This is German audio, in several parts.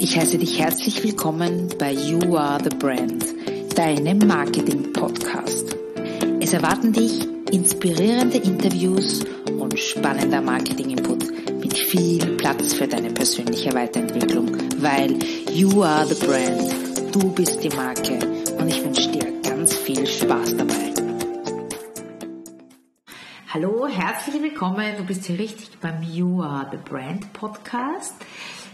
Ich heiße dich herzlich willkommen bei You Are the Brand, deinem Marketing-Podcast. Es erwarten dich inspirierende Interviews und spannender Marketing-Input mit viel Platz für deine persönliche Weiterentwicklung, weil You Are the Brand, du bist die Marke und ich wünsche dir ganz viel Spaß dabei. Hallo, herzlich willkommen. Du bist hier richtig beim You Are the Brand Podcast.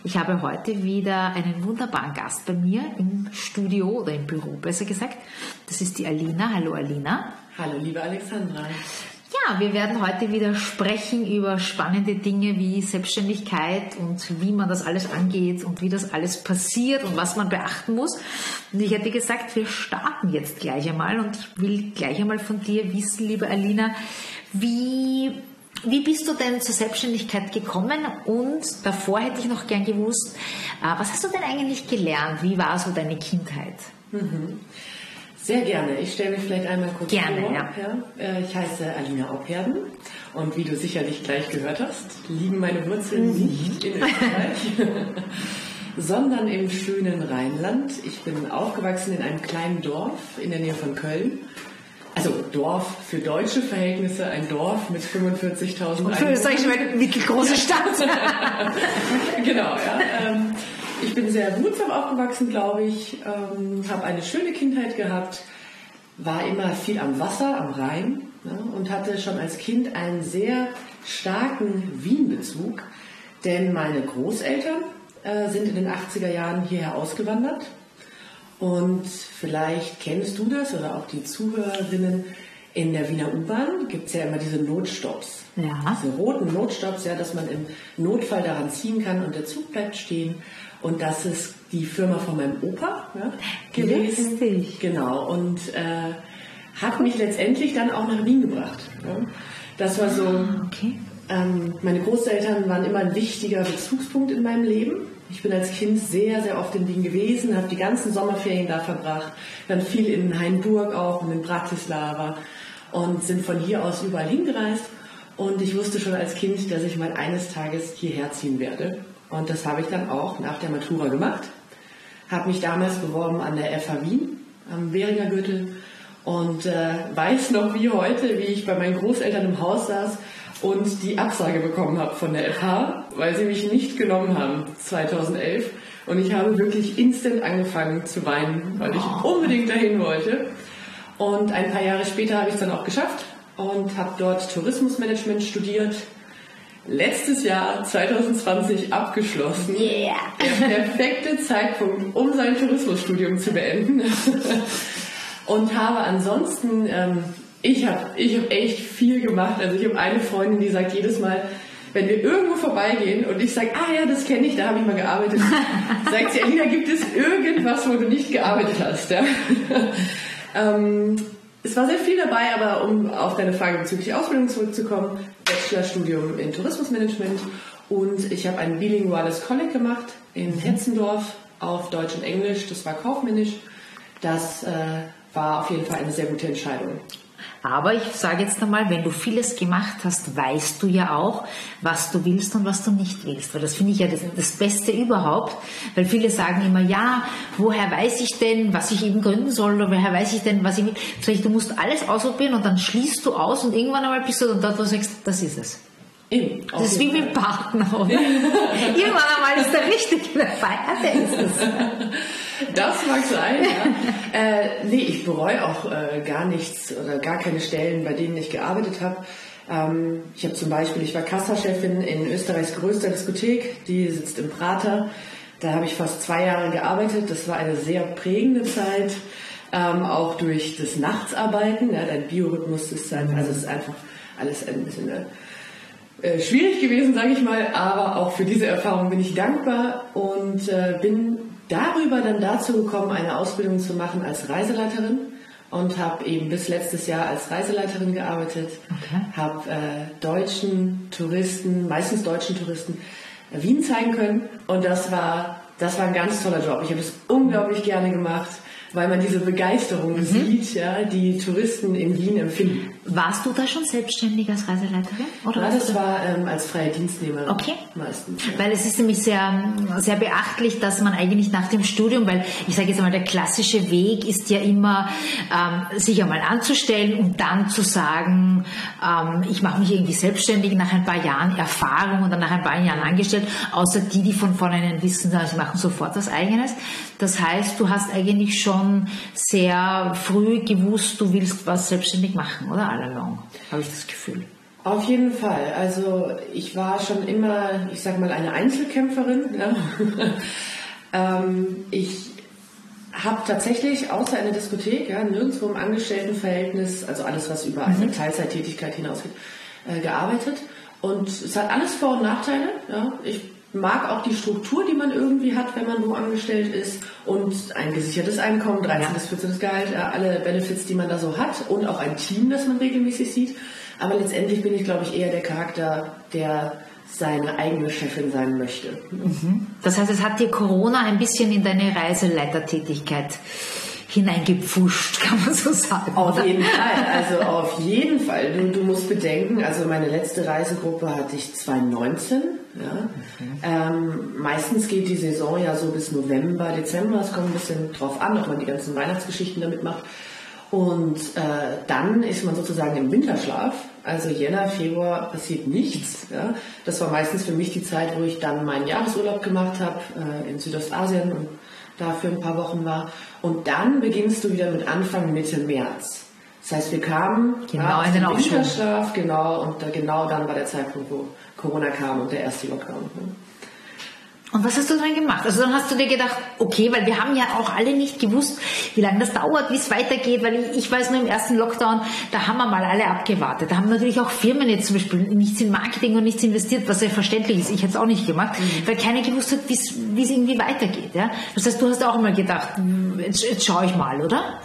Ich habe heute wieder einen wunderbaren Gast bei mir im Studio oder im Büro, besser gesagt. Das ist die Alina. Hallo Alina. Hallo liebe Alexandra. Ja, wir werden heute wieder sprechen über spannende Dinge wie Selbstständigkeit und wie man das alles angeht und wie das alles passiert und was man beachten muss. Und ich hätte gesagt, wir starten jetzt gleich einmal und ich will gleich einmal von dir wissen, liebe Alina, wie wie bist du denn zur Selbstständigkeit gekommen? Und davor hätte ich noch gern gewusst, äh, was hast du denn eigentlich gelernt? Wie war so deine Kindheit? Mhm. Sehr gerne. Ich stelle mich vielleicht einmal kurz gerne, vor. Ja. Ja, äh, ich heiße Alina Opherden und wie du sicherlich gleich gehört hast, liegen meine Wurzeln mhm. nicht in Österreich, sondern im schönen Rheinland. Ich bin aufgewachsen in einem kleinen Dorf in der Nähe von Köln also Dorf für deutsche Verhältnisse, ein Dorf mit 45.000 Einwohnern. Für, sag ich mal, mittelgroße Stadt. genau, ja. Ähm, ich bin sehr behutsam aufgewachsen, glaube ich, ähm, habe eine schöne Kindheit gehabt, war immer viel am Wasser, am Rhein ne, und hatte schon als Kind einen sehr starken Wien-Bezug, denn meine Großeltern äh, sind in den 80er Jahren hierher ausgewandert und vielleicht kennst du das oder auch die Zuhörerinnen. In der Wiener U-Bahn gibt es ja immer diese Notstopps. Ja. Diese roten Notstopps, ja, dass man im Notfall daran ziehen kann und der Zug bleibt stehen. Und das ist die Firma von meinem Opa ja, gewesen. Richtig. Genau. Und äh, hat mich letztendlich dann auch nach Wien gebracht. Ja. Das war so. Ah, okay. Ähm, meine Großeltern waren immer ein wichtiger Bezugspunkt in meinem Leben. Ich bin als Kind sehr, sehr oft in Wien gewesen, habe die ganzen Sommerferien da verbracht, dann viel in Hainburg auch und in Bratislava und sind von hier aus überall hingereist. Und ich wusste schon als Kind, dass ich mal eines Tages hierher ziehen werde. Und das habe ich dann auch nach der Matura gemacht. Habe mich damals beworben an der FH Wien am Währinger Gürtel und äh, weiß noch wie heute, wie ich bei meinen Großeltern im Haus saß und die Absage bekommen habe von der FH, weil sie mich nicht genommen haben 2011. Und ich habe wirklich instant angefangen zu weinen, weil ich unbedingt dahin wollte. Und ein paar Jahre später habe ich es dann auch geschafft und habe dort Tourismusmanagement studiert. Letztes Jahr, 2020, abgeschlossen. Yeah. Der perfekte Zeitpunkt, um sein Tourismusstudium zu beenden. und habe ansonsten ähm, ich habe ich hab echt viel gemacht. Also ich habe eine Freundin, die sagt jedes Mal, wenn wir irgendwo vorbeigehen und ich sage, ah ja, das kenne ich, da habe ich mal gearbeitet, sagt sie, Alina, gibt es irgendwas, wo du nicht gearbeitet hast? Ja? ähm, es war sehr viel dabei, aber um auf deine Frage bezüglich Ausbildung zurückzukommen, Bachelorstudium in Tourismusmanagement und ich habe ein bilinguales Kolleg gemacht in mhm. Hetzendorf auf Deutsch und Englisch. Das war kaufmännisch. Das äh, war auf jeden Fall eine sehr gute Entscheidung. Aber ich sage jetzt einmal, wenn du vieles gemacht hast, weißt du ja auch, was du willst und was du nicht willst. Weil das finde ich ja das, das, Beste überhaupt. Weil viele sagen immer, ja, woher weiß ich denn, was ich eben gründen soll oder woher weiß ich denn, was ich will. Sag du musst alles ausprobieren und dann schließt du aus und irgendwann einmal bist du dann dort, wo du sagst, das ist es. Eben, das ist wie mit Partner, oder? irgendwann einmal ist der Richtige dabei. Der ist es. Das mag sein, ja. äh, nee, ich bereue auch äh, gar nichts oder gar keine Stellen, bei denen ich gearbeitet habe. Ähm, ich habe zum Beispiel, ich war Kassachefin in Österreichs größter Diskothek, die sitzt im Prater. Da habe ich fast zwei Jahre gearbeitet. Das war eine sehr prägende Zeit, ähm, auch durch das Nachtsarbeiten. Ja, dein Biorhythmus ist sein, also es ist einfach alles ein bisschen äh, schwierig gewesen, sage ich mal. Aber auch für diese Erfahrung bin ich dankbar und äh, bin darüber dann dazu gekommen, eine Ausbildung zu machen als Reiseleiterin und habe eben bis letztes Jahr als Reiseleiterin gearbeitet, okay. habe äh, deutschen Touristen, meistens deutschen Touristen, äh, Wien zeigen können und das war, das war ein ganz toller Job. Ich habe es unglaublich gerne gemacht, weil man diese Begeisterung mhm. sieht, ja, die Touristen in Wien empfinden. Warst du da schon selbstständig als Reiseleiterin? Oder ja, das war ähm, als freie Dienstnehmerin okay. meistens. Ja. Weil es ist nämlich sehr, sehr beachtlich, dass man eigentlich nach dem Studium, weil ich sage jetzt einmal, der klassische Weg ist ja immer, ähm, sich einmal anzustellen und dann zu sagen, ähm, ich mache mich irgendwie selbstständig nach ein paar Jahren Erfahrung und dann nach ein paar Jahren angestellt, außer die, die von vornherein wissen, sie machen sofort was Eigenes. Das heißt, du hast eigentlich schon sehr früh gewusst, du willst was selbstständig machen, oder? All along, habe ich das Gefühl. Auf jeden Fall. Also ich war schon immer, ich sage mal, eine Einzelkämpferin. Ja. ähm, ich habe tatsächlich außer einer Diskothek, ja, nirgendwo im Angestelltenverhältnis, also alles, was über eine mhm. Teilzeittätigkeit hinausgeht, äh, gearbeitet. Und es hat alles Vor- und Nachteile. Ja. Ich mag auch die Struktur, die man irgendwie hat, wenn man wo angestellt ist und ein gesichertes Einkommen, 13. bis 14. Gehalt, alle Benefits, die man da so hat und auch ein Team, das man regelmäßig sieht. Aber letztendlich bin ich, glaube ich, eher der Charakter, der seine eigene Chefin sein möchte. Mhm. Das heißt, es hat dir Corona ein bisschen in deine Reiseleitertätigkeit hineingepfuscht, kann man so sagen. Auf oder? jeden Fall, also auf jeden Fall. Du, du, musst bedenken, also meine letzte Reisegruppe hatte ich 2019. Ja. Mhm. Ähm, meistens geht die Saison ja so bis November, Dezember. Es kommt ein bisschen drauf an, ob man die ganzen Weihnachtsgeschichten damit macht. Und äh, dann ist man sozusagen im Winterschlaf. Also Jänner, Februar passiert nichts. Ja. Das war meistens für mich die Zeit, wo ich dann meinen Jahresurlaub gemacht habe äh, in Südostasien und da für ein paar Wochen war. Und dann beginnst du wieder mit Anfang Mitte März. Das heißt, wir kamen genau in den Winterschlaf, genau, und da, genau dann war der Zeitpunkt, wo Corona kam und der erste Lockdown. Ne? Und was hast du dann gemacht? Also dann hast du dir gedacht, okay, weil wir haben ja auch alle nicht gewusst, wie lange das dauert, wie es weitergeht, weil ich, ich weiß nur im ersten Lockdown, da haben wir mal alle abgewartet. Da haben natürlich auch Firmen jetzt zum Beispiel nichts in Marketing und nichts investiert, was ja verständlich ist. Ich hätte es auch nicht gemacht, mhm. weil keiner gewusst hat, wie es irgendwie weitergeht. Ja? Das heißt, du hast auch mal gedacht, hm, jetzt, jetzt schaue ich mal, oder?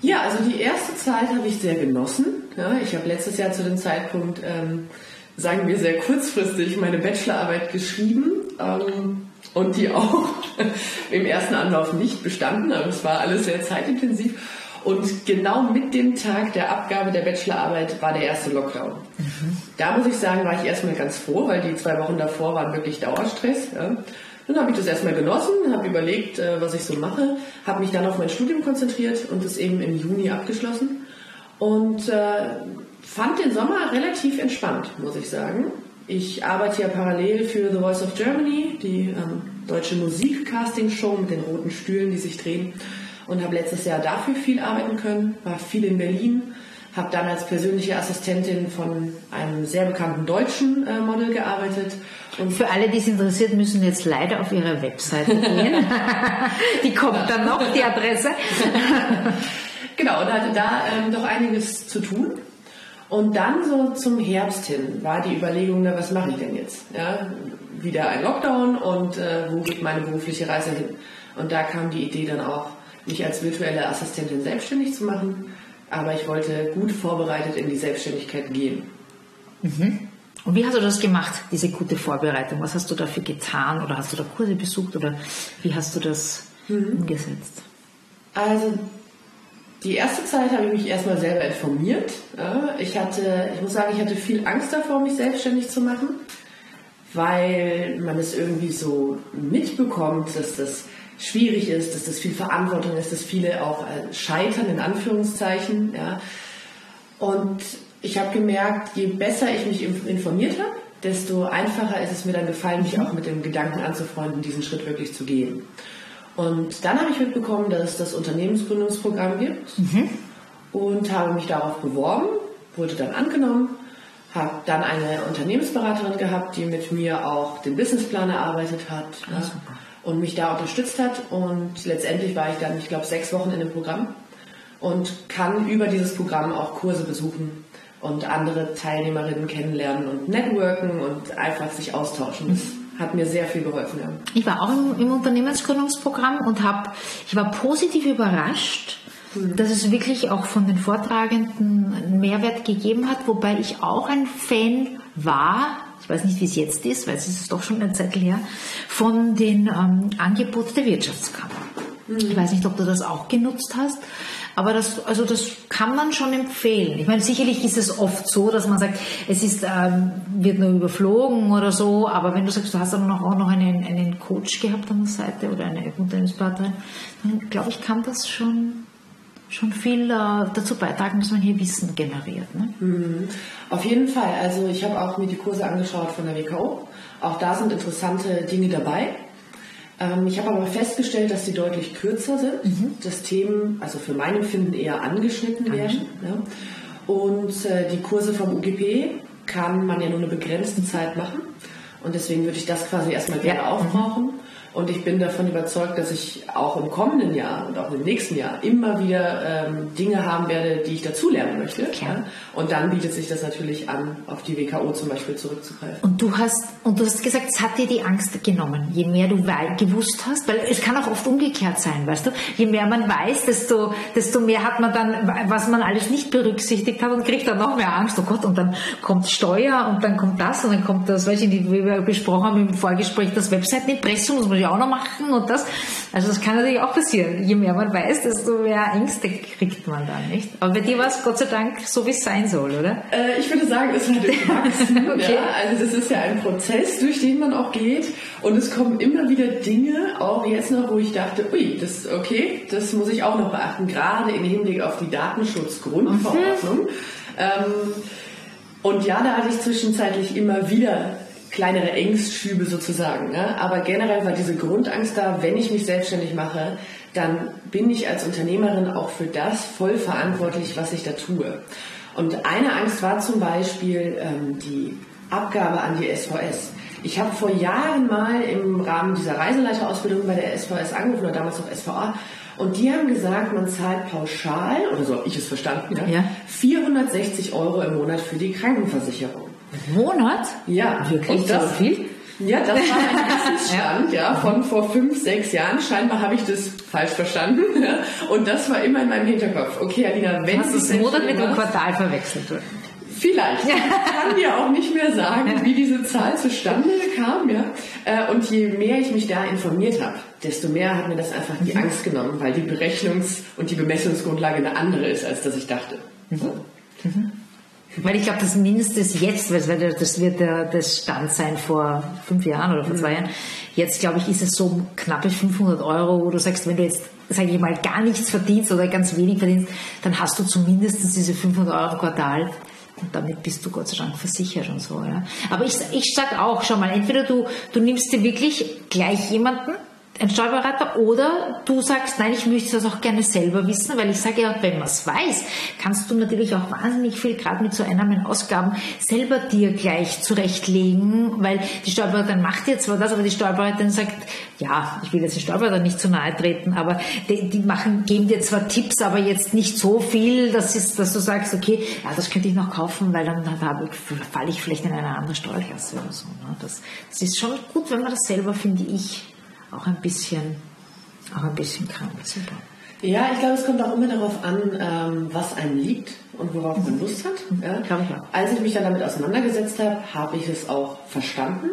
Ja, also die erste Zeit habe ich sehr genossen. Ja, ich habe letztes Jahr zu dem Zeitpunkt, ähm, sagen wir sehr kurzfristig, meine Bachelorarbeit geschrieben ähm, und die auch im ersten Anlauf nicht bestanden. Aber es war alles sehr zeitintensiv. Und genau mit dem Tag der Abgabe der Bachelorarbeit war der erste Lockdown. Mhm. Da muss ich sagen, war ich erstmal ganz froh, weil die zwei Wochen davor waren wirklich Dauerstress. Ja. Dann habe ich das erstmal genossen, habe überlegt, äh, was ich so mache, habe mich dann auf mein Studium konzentriert und es eben im Juni abgeschlossen. Und äh, fand den Sommer relativ entspannt, muss ich sagen. Ich arbeite ja parallel für The Voice of Germany, die ähm, deutsche Musikcasting-Show mit den roten Stühlen, die sich drehen. Und habe letztes Jahr dafür viel arbeiten können, war viel in Berlin, habe dann als persönliche Assistentin von einem sehr bekannten deutschen äh, Model gearbeitet. Und für alle, die es interessiert, müssen jetzt leider auf ihre Webseite gehen. die kommt dann noch, die Adresse. genau, und hatte da ähm, doch einiges zu tun. Und dann so zum Herbst hin war die Überlegung, na, was mache ich denn jetzt? Ja, wieder ein Lockdown und äh, wo geht meine berufliche Reise hin? Und da kam die Idee dann auch, mich als virtuelle Assistentin selbstständig zu machen. Aber ich wollte gut vorbereitet in die Selbstständigkeit gehen. Mhm. Und wie hast du das gemacht, diese gute Vorbereitung? Was hast du dafür getan? Oder hast du da Kurse besucht? Oder wie hast du das mhm. umgesetzt? Also die erste Zeit habe ich mich erstmal selber informiert. Ich hatte, ich muss sagen, ich hatte viel Angst davor, mich selbstständig zu machen, weil man es irgendwie so mitbekommt, dass das schwierig ist, dass das viel Verantwortung ist, dass viele auch äh, scheitern in Anführungszeichen. Und ich habe gemerkt, je besser ich mich informiert habe, desto einfacher ist es mir dann gefallen, mich auch mit dem Gedanken anzufreunden, diesen Schritt wirklich zu gehen. Und dann habe ich mitbekommen, dass es das Unternehmensgründungsprogramm gibt mhm. und habe mich darauf beworben, wurde dann angenommen, habe dann eine Unternehmensberaterin gehabt, die mit mir auch den Businessplan erarbeitet hat ja, ah, und mich da unterstützt hat. Und letztendlich war ich dann, ich glaube, sechs Wochen in dem Programm und kann über dieses Programm auch Kurse besuchen und andere Teilnehmerinnen kennenlernen und networken und einfach sich austauschen. Das hat mir sehr viel geholfen. Ja. Ich war auch im, im Unternehmensgründungsprogramm und habe, ich war positiv überrascht, mhm. dass es wirklich auch von den Vortragenden einen Mehrwert gegeben hat, wobei ich auch ein Fan war, ich weiß nicht, wie es jetzt ist, weil es ist doch schon eine Zeit her, von den ähm, Angeboten der Wirtschaftskammer. Mhm. Ich weiß nicht, ob du das auch genutzt hast. Aber das, also das kann man schon empfehlen. Ich meine, sicherlich ist es oft so, dass man sagt, es ist, ähm, wird nur überflogen oder so, aber wenn du sagst, du hast dann auch noch einen, einen Coach gehabt an der Seite oder eine Unternehmensberaterin, dann glaube ich, kann das schon schon viel äh, dazu beitragen, dass man hier Wissen generiert. Ne? Mhm. Auf jeden Fall. Also ich habe auch mir die Kurse angeschaut von der WKO. Auch da sind interessante Dinge dabei. Ähm, ich habe aber festgestellt, dass sie deutlich kürzer sind, mhm. dass Themen, also für mein Empfinden, eher angeschnitten werden. Ja. Und äh, die Kurse vom UGP kann man ja nur eine begrenzte Zeit machen. Und deswegen würde ich das quasi erstmal gerne ja. aufbrauchen. Mhm. Und ich bin davon überzeugt, dass ich auch im kommenden Jahr und auch im nächsten Jahr immer wieder ähm, Dinge haben werde, die ich dazulernen möchte. Ja? Und dann bietet sich das natürlich an, auf die WKO zum Beispiel zurückzugreifen. Und du hast, und du hast gesagt, es hat dir die Angst genommen, je mehr du gewusst hast, weil es kann auch oft umgekehrt sein, weißt du? Je mehr man weiß, desto, desto mehr hat man dann, was man alles nicht berücksichtigt hat und kriegt dann noch mehr Angst. Oh Gott, und dann kommt Steuer und dann kommt das und dann kommt das, weiß ich nicht, wie wir besprochen haben im Vorgespräch, das Webseitenimpressum, ja auch noch machen und das. Also das kann natürlich auch passieren. Je mehr man weiß, desto mehr Ängste kriegt man dann, nicht? Aber bei dir war es Gott sei Dank so, wie es sein soll, oder? Äh, ich würde sagen, es war durchwachsen. okay. ja? Also das ist ja ein Prozess, durch den man auch geht. Und es kommen immer wieder Dinge, auch jetzt noch, wo ich dachte, ui, das okay, das muss ich auch noch beachten, gerade im Hinblick auf die Datenschutzgrundverordnung. Mhm. Ähm, und ja, da hatte ich zwischenzeitlich immer wieder kleinere Ängstschübe sozusagen. Ne? Aber generell war diese Grundangst da, wenn ich mich selbstständig mache, dann bin ich als Unternehmerin auch für das voll verantwortlich, was ich da tue. Und eine Angst war zum Beispiel ähm, die Abgabe an die SVS. Ich habe vor Jahren mal im Rahmen dieser Reiseleiterausbildung bei der SVS angerufen, oder damals noch SVA, und die haben gesagt, man zahlt pauschal, oder so habe ich es verstanden, ja, ja. 460 Euro im Monat für die Krankenversicherung. Monat? Ja. Wirklich? Und das, so viel? Ja, das war ein Wissensstand, ja. von vor fünf, sechs Jahren. Scheinbar habe ich das falsch verstanden. Und das war immer in meinem Hinterkopf. Okay, Alina, wenn Hast du das Monat mit dem Quartal verwechselt? Vielleicht. Ich kann dir auch nicht mehr sagen, wie diese Zahl zustande kam. Ja. Äh, und je mehr ich mich da informiert habe, desto mehr hat mir das einfach die mhm. Angst genommen, weil die Berechnungs- und die Bemessungsgrundlage eine andere ist, als das ich dachte. Mhm. Mhm. Weil ich glaube, das Mindeste ist jetzt, weil das wird der, das Stand sein vor fünf Jahren oder vor zwei Jahren. Jetzt, glaube ich, ist es so knappe 500 Euro, wo du sagst, wenn du jetzt, sage ich mal, gar nichts verdienst oder ganz wenig verdienst, dann hast du zumindest diese 500 Euro im Quartal. Und damit bist du Gott sei Dank versichert und so. Ja. Aber ich, ich sage auch schon mal, entweder du, du nimmst dir wirklich gleich jemanden, ein Steuerberater oder du sagst, nein, ich möchte das auch gerne selber wissen, weil ich sage ja, wenn man es weiß, kannst du natürlich auch wahnsinnig viel, gerade mit so Einnahmen Ausgaben, selber dir gleich zurechtlegen, weil die Steuerberaterin macht jetzt zwar das, aber die Steuerberaterin sagt, ja, ich will jetzt den Steuerberater nicht zu nahe treten, aber die, die, machen, geben dir zwar Tipps, aber jetzt nicht so viel, dass, ist, dass du sagst, okay, ja, das könnte ich noch kaufen, weil dann, dann falle ich vielleicht in eine andere Steuerklasse oder so. Ne? Das, das ist schon gut, wenn man das selber, finde ich, auch ein bisschen, auch ein bisschen krank. Super. Ja, ich glaube, es kommt auch immer darauf an, ähm, was einem liegt und worauf man Lust hat. Mhm. Ja. Als ich mich dann damit auseinandergesetzt habe, habe ich es auch verstanden.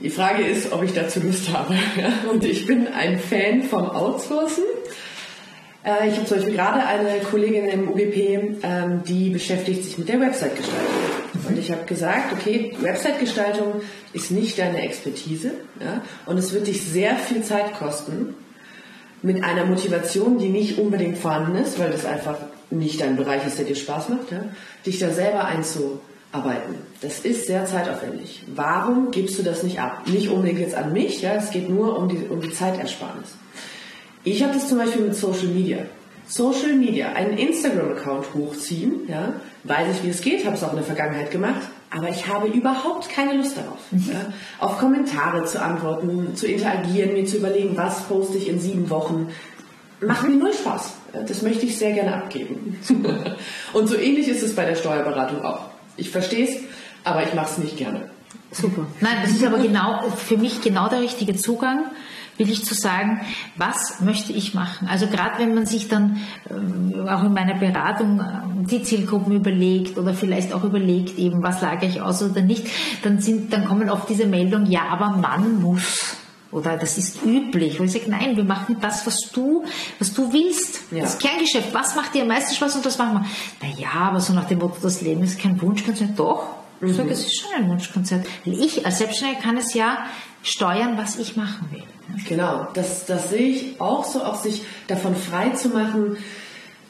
Die Frage ist, ob ich dazu Lust habe. Und ich bin ein Fan vom Outsourcen. Äh, ich habe zum Beispiel gerade eine Kollegin im UGP, ähm, die beschäftigt sich mit der Website-Gestaltung. Und ich habe gesagt, okay, Website-Gestaltung ist nicht deine Expertise ja, und es wird dich sehr viel Zeit kosten mit einer Motivation, die nicht unbedingt vorhanden ist, weil das einfach nicht dein Bereich ist, der dir Spaß macht, ja, dich da selber einzuarbeiten. Das ist sehr zeitaufwendig. Warum gibst du das nicht ab? Nicht unbedingt jetzt an mich, ja, es geht nur um die, um die Zeitersparnis. Ich habe das zum Beispiel mit Social Media. Social Media, einen Instagram-Account hochziehen, ja, weiß ich, wie es geht, habe es auch in der Vergangenheit gemacht, aber ich habe überhaupt keine Lust darauf, mhm. ja, auf Kommentare zu antworten, zu interagieren, mir zu überlegen, was poste ich in sieben Wochen. Macht mir null Spaß. Das möchte ich sehr gerne abgeben. Und so ähnlich ist es bei der Steuerberatung auch. Ich verstehe es, aber ich mache es nicht gerne. Super. Nein, das ist aber genau für mich genau der richtige Zugang wirklich zu sagen, was möchte ich machen? Also gerade wenn man sich dann äh, auch in meiner Beratung äh, die Zielgruppen überlegt oder vielleicht auch überlegt eben, was lage ich aus oder nicht, dann sind, dann kommen oft diese Meldungen, ja, aber man muss oder das ist üblich. Und ich sage, nein, wir machen das, was du, was du willst. Ja. Das Kerngeschäft. Was macht dir am meisten Spaß und das machen wir. Naja, aber so nach dem Motto, das Leben ist kein Wunschkonzert. Doch. Ich mhm. sage, es ist schon ein Wunschkonzert. Ich als Selbstständiger kann es ja steuern, was ich machen will. Genau, das, das sehe ich auch so, auch sich davon frei zu machen,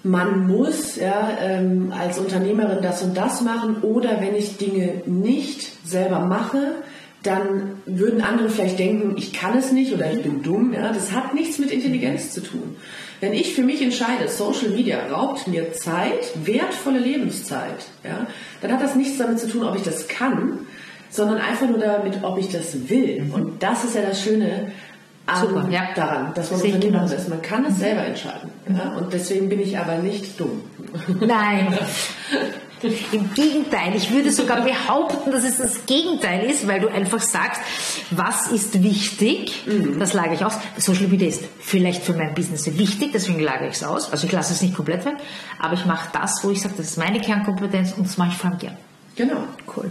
man muss ja, ähm, als Unternehmerin das und das machen oder wenn ich Dinge nicht selber mache, dann würden andere vielleicht denken, ich kann es nicht oder ich bin dumm. Ja? Das hat nichts mit Intelligenz zu tun. Wenn ich für mich entscheide, Social Media raubt mir Zeit, wertvolle Lebenszeit, ja, dann hat das nichts damit zu tun, ob ich das kann, sondern einfach nur damit, ob ich das will. Mhm. Und das ist ja das Schöne Super, ja. daran, dass man Unternehmer ist. Man kann es mhm. selber entscheiden. Ja? Und deswegen bin ich aber nicht dumm. Nein. Im Gegenteil, ich würde sogar behaupten, dass es das Gegenteil ist, weil du einfach sagst, was ist wichtig, mhm. das lage ich aus. Social Media ist vielleicht für mein Business wichtig, deswegen lage ich es aus. Also ich lasse es nicht komplett weg, aber ich mache das, wo ich sage, das ist meine Kernkompetenz und das mache ich vor allem gern. Genau. Cool.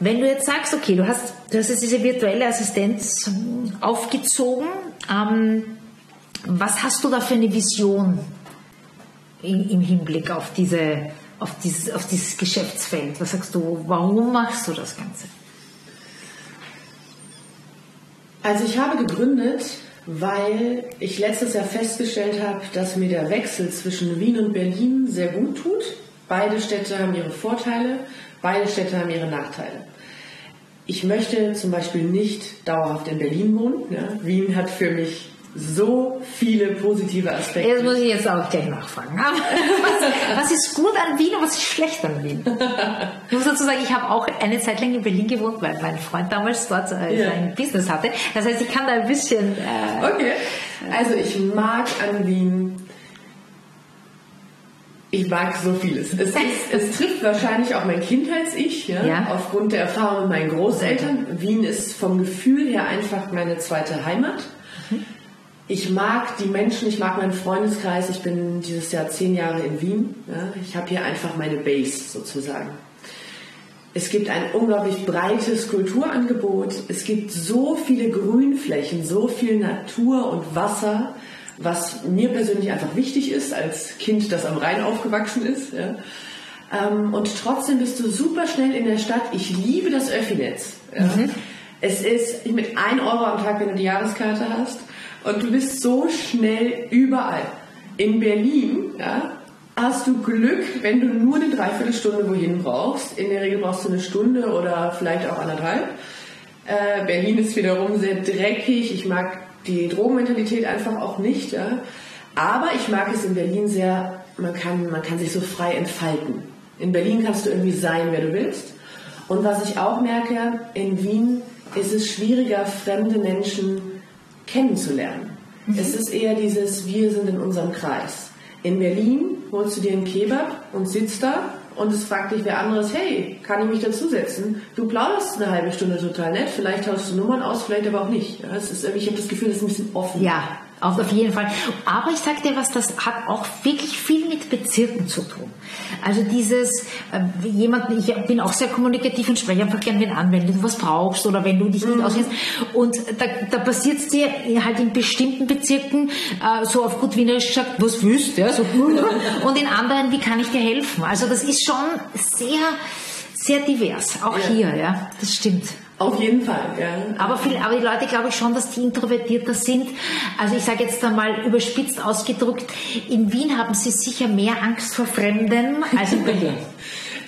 Wenn du jetzt sagst, okay, du hast, du hast jetzt diese virtuelle Assistenz aufgezogen, ähm, was hast du da für eine Vision im Hinblick auf, diese, auf, dieses, auf dieses Geschäftsfeld? Was sagst du, warum machst du das Ganze? Also ich habe gegründet, weil ich letztes Jahr festgestellt habe, dass mir der Wechsel zwischen Wien und Berlin sehr gut tut. Beide Städte haben ihre Vorteile, beide Städte haben ihre Nachteile. Ich möchte zum Beispiel nicht dauerhaft in Berlin wohnen. Ja. Wien hat für mich so viele positive Aspekte. Das muss ich jetzt auch gleich nachfragen. Was, was, ist gut an Wien und was ist schlecht an Wien? Ich muss dazu sagen, ich habe auch eine Zeit lang in Berlin gewohnt, weil mein Freund damals dort äh, ja. ein Business hatte. Das heißt, ich kann da ein bisschen... Äh, okay. Also ich mag an Wien ich mag so vieles. Es, ist, es trifft wahrscheinlich auch mein Kindheits-Ich, ja? ja? aufgrund der Erfahrung mit meinen Großeltern. Wien ist vom Gefühl her einfach meine zweite Heimat. Mhm. Ich mag die Menschen, ich mag meinen Freundeskreis. Ich bin dieses Jahr zehn Jahre in Wien. Ja? Ich habe hier einfach meine Base sozusagen. Es gibt ein unglaublich breites Kulturangebot. Es gibt so viele Grünflächen, so viel Natur und Wasser was mir persönlich einfach wichtig ist, als Kind, das am Rhein aufgewachsen ist. Ja. Ähm, und trotzdem bist du super schnell in der Stadt. Ich liebe das Öffinetz. Ja. Mhm. Es ist mit 1 Euro am Tag, wenn du die Jahreskarte hast. Und du bist so schnell überall. In Berlin ja, hast du Glück, wenn du nur eine Dreiviertelstunde wohin brauchst. In der Regel brauchst du eine Stunde oder vielleicht auch anderthalb. Äh, Berlin ist wiederum sehr dreckig. Ich mag die Drogenmentalität einfach auch nicht. Ja. Aber ich mag es in Berlin sehr, man kann, man kann sich so frei entfalten. In Berlin kannst du irgendwie sein, wer du willst. Und was ich auch merke, in Wien ist es schwieriger, fremde Menschen kennenzulernen. Mhm. Es ist eher dieses, wir sind in unserem Kreis. In Berlin holst du dir einen Kebab und sitzt da und es fragt dich wer anderes, hey, kann ich mich dazusetzen? Du plauderst eine halbe Stunde total nett, vielleicht haust du Nummern aus, vielleicht aber auch nicht. Ja, es ist, ich habe das Gefühl, das ist ein bisschen offen. Ja, auf jeden Fall. Aber ich sage dir was, das hat auch wirklich viel mit Bezirken zu tun. Also dieses, äh, jemand, ich bin auch sehr kommunikativ und spreche einfach gerne an, wenn du was brauchst oder wenn du dich nicht mhm. auskennst. Und da, da passiert es dir halt in bestimmten Bezirken äh, so auf gut Wienerisch gesagt, was willst du? Ja, so, und in anderen, wie kann ich dir helfen? Also das ist schon sehr, sehr divers, auch ja. hier, ja, das stimmt. Auf jeden Fall, ja. Aber, viel, aber die Leute glaube ich schon, dass die introvertierter sind. Also ich sage jetzt einmal überspitzt ausgedrückt, in Wien haben sie sicher mehr Angst vor Fremden als in Berlin.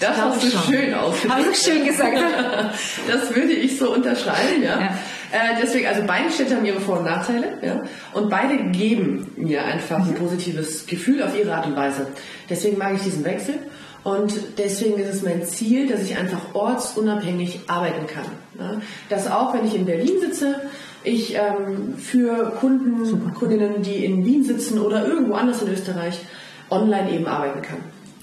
Das hast du schon. schön ausgedrückt. Habe ich schön gesagt. das würde ich so unterschreiben, ja. ja. Äh, deswegen, also beide Städte haben ihre Vor- und Nachteile, ja. Und beide geben mir einfach mhm. ein positives Gefühl auf ihre Art und Weise. Deswegen mag ich diesen Wechsel. Und deswegen ist es mein Ziel, dass ich einfach ortsunabhängig arbeiten kann. Ja? Dass auch, wenn ich in Berlin sitze, ich ähm, für Kunden, Super. Kundinnen, die in Wien sitzen oder irgendwo anders in Österreich, online eben arbeiten kann.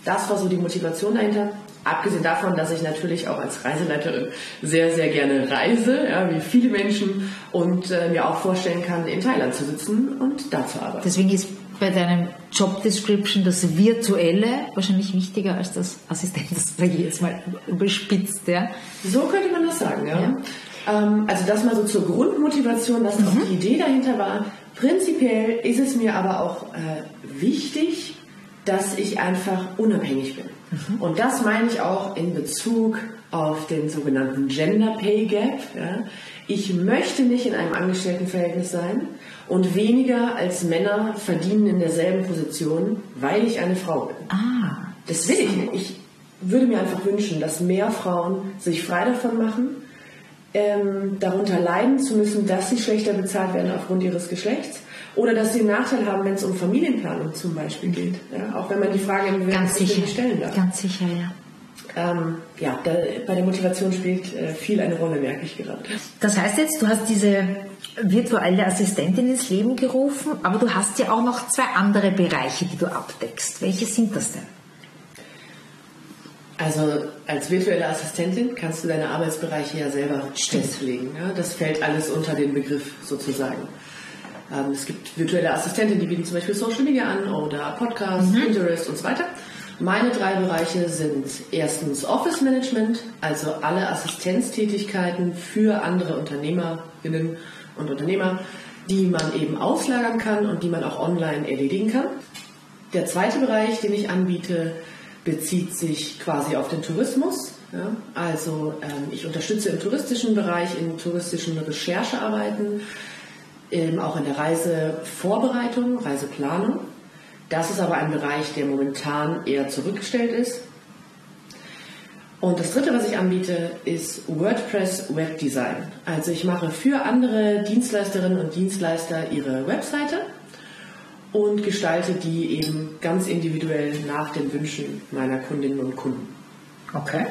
Das war so die Motivation dahinter. Abgesehen davon, dass ich natürlich auch als Reiseleiterin sehr, sehr gerne reise, ja, wie viele Menschen, und äh, mir auch vorstellen kann, in Thailand zu sitzen und da zu arbeiten. Deswegen ist bei deinem Job Description das Virtuelle wahrscheinlich wichtiger als das Assistenz, sage ich jetzt mal überspitzt. Ja? So könnte man das sagen, ja. ja. Ähm, also das mal so zur Grundmotivation, was mhm. auch die Idee dahinter war. Prinzipiell ist es mir aber auch äh, wichtig, dass ich einfach unabhängig bin. Mhm. Und das meine ich auch in Bezug auf den sogenannten Gender Pay Gap. Ja. Ich möchte nicht in einem Angestelltenverhältnis sein und weniger als Männer verdienen in derselben Position, weil ich eine Frau bin. Ah, das will ich nicht. Ich würde mir einfach wünschen, dass mehr Frauen sich frei davon machen, ähm, darunter leiden zu müssen, dass sie schlechter bezahlt werden aufgrund ihres Geschlechts oder dass sie einen Nachteil haben, wenn es um Familienplanung zum Beispiel geht. Ja, auch wenn man die Frage im Ganz sicher. stellen darf. Ganz sicher, ja. Ähm, ja, da, bei der Motivation spielt äh, viel eine Rolle, merke ich gerade. Das heißt jetzt, du hast diese virtuelle Assistentin ins Leben gerufen, aber du hast ja auch noch zwei andere Bereiche, die du abdeckst. Welche sind das denn? Also als virtuelle Assistentin kannst du deine Arbeitsbereiche ja selber Stimmt. festlegen. Ja? Das fällt alles unter den Begriff sozusagen. Ähm, es gibt virtuelle Assistenten, die bieten zum Beispiel Social Media an oder Podcasts, mhm. Pinterest und so weiter. Meine drei Bereiche sind erstens Office Management, also alle Assistenztätigkeiten für andere Unternehmerinnen und Unternehmer, die man eben auslagern kann und die man auch online erledigen kann. Der zweite Bereich, den ich anbiete, bezieht sich quasi auf den Tourismus. Ja, also ähm, ich unterstütze im touristischen Bereich, in touristischen Recherchearbeiten, ähm, auch in der Reisevorbereitung, Reiseplanung. Das ist aber ein Bereich, der momentan eher zurückgestellt ist. Und das dritte, was ich anbiete, ist WordPress Webdesign. Also ich mache für andere Dienstleisterinnen und Dienstleister ihre Webseite und gestalte die eben ganz individuell nach den Wünschen meiner Kundinnen und Kunden. Okay.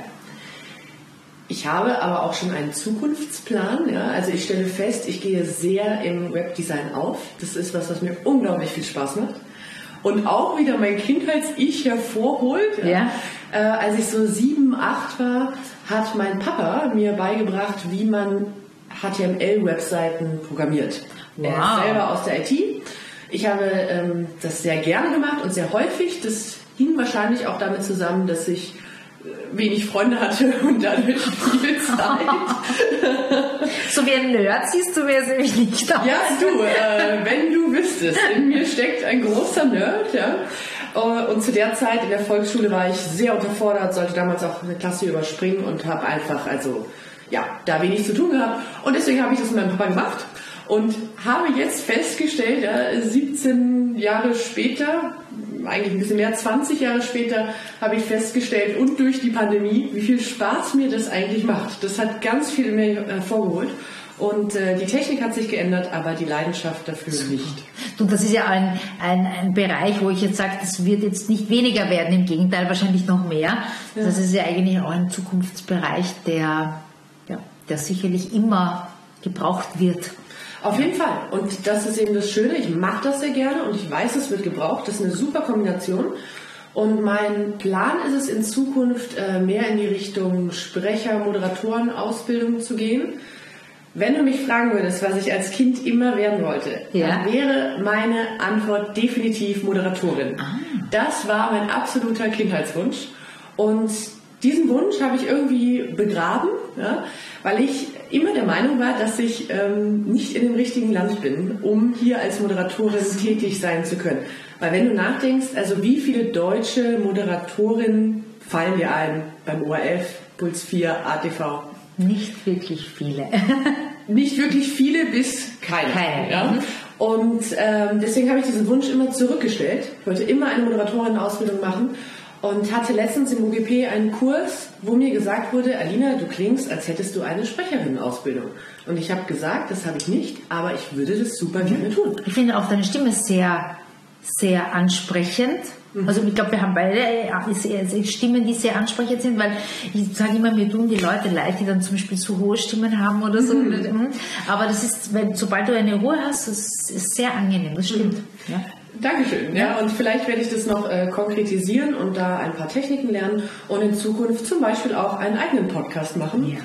Ich habe aber auch schon einen Zukunftsplan. Ja? Also ich stelle fest, ich gehe sehr im Webdesign auf. Das ist was, was mir unglaublich viel Spaß macht. Und auch wieder mein Kindheits-Ich hervorholt. Ja. Äh, als ich so sieben, acht war, hat mein Papa mir beigebracht, wie man HTML-Webseiten programmiert. Wow. Er ist selber aus der IT. Ich habe ähm, das sehr gerne gemacht und sehr häufig. Das hing wahrscheinlich auch damit zusammen, dass ich wenig Freunde hatte und dadurch viel Zeit. so wie ein Nerd siehst du mir jetzt nämlich nicht aus. Ja, du, äh, wenn du wüsstest, in mir steckt ein großer Nerd, ja. Äh, und zu der Zeit in der Volksschule war ich sehr unterfordert, sollte damals auch eine Klasse überspringen und habe einfach, also ja, da wenig zu tun gehabt. Und deswegen habe ich das mit meinem Papa gemacht und habe jetzt festgestellt, ja, 17 Jahre später, eigentlich ein bisschen mehr, 20 Jahre später, habe ich festgestellt und durch die Pandemie, wie viel Spaß mir das eigentlich macht. Das hat ganz viel mehr hervorgeholt. Und äh, die Technik hat sich geändert, aber die Leidenschaft dafür nicht. Du, das ist ja ein, ein, ein Bereich, wo ich jetzt sage, das wird jetzt nicht weniger werden, im Gegenteil wahrscheinlich noch mehr. Ja. Das ist ja eigentlich auch ein Zukunftsbereich, der, ja, der sicherlich immer gebraucht wird. Auf jeden Fall. Und das ist eben das Schöne. Ich mache das sehr gerne und ich weiß, es wird gebraucht. Das ist eine super Kombination. Und mein Plan ist es in Zukunft äh, mehr in die Richtung Sprecher, Moderatoren, Ausbildung zu gehen. Wenn du mich fragen würdest, was ich als Kind immer werden wollte, ja. dann wäre meine Antwort definitiv Moderatorin. Ah. Das war mein absoluter Kindheitswunsch. Und diesen Wunsch habe ich irgendwie begraben, ja, weil ich immer der Meinung war, dass ich ähm, nicht in dem richtigen Land bin, um hier als Moderatorin tätig sein zu können. Weil wenn du nachdenkst, also wie viele deutsche Moderatorinnen fallen dir ein beim ORF, Puls 4, ATV? Nicht wirklich viele. nicht wirklich viele bis keine. keine. Ja? Mhm. Und ähm, deswegen habe ich diesen Wunsch immer zurückgestellt. Ich wollte immer eine Moderatorin-Ausbildung machen und hatte letztens im UGP einen Kurs, wo mir gesagt wurde, Alina, du klingst, als hättest du eine Sprecherinnenausbildung. Und ich habe gesagt, das habe ich nicht, aber ich würde das super mhm. gerne tun. Ich finde auch deine Stimme sehr, sehr ansprechend. Mhm. Also ich glaube, wir haben beide äh, Stimmen, die sehr ansprechend sind, weil ich sage immer, mir tun die Leute leid, die dann zum Beispiel zu hohe Stimmen haben oder so. Mhm. Aber das ist, wenn, sobald du eine Ruhe hast, das ist sehr angenehm, das stimmt. Mhm. Ja. Dankeschön. Ja, und vielleicht werde ich das noch äh, konkretisieren und da ein paar Techniken lernen und in Zukunft zum Beispiel auch einen eigenen Podcast machen ja.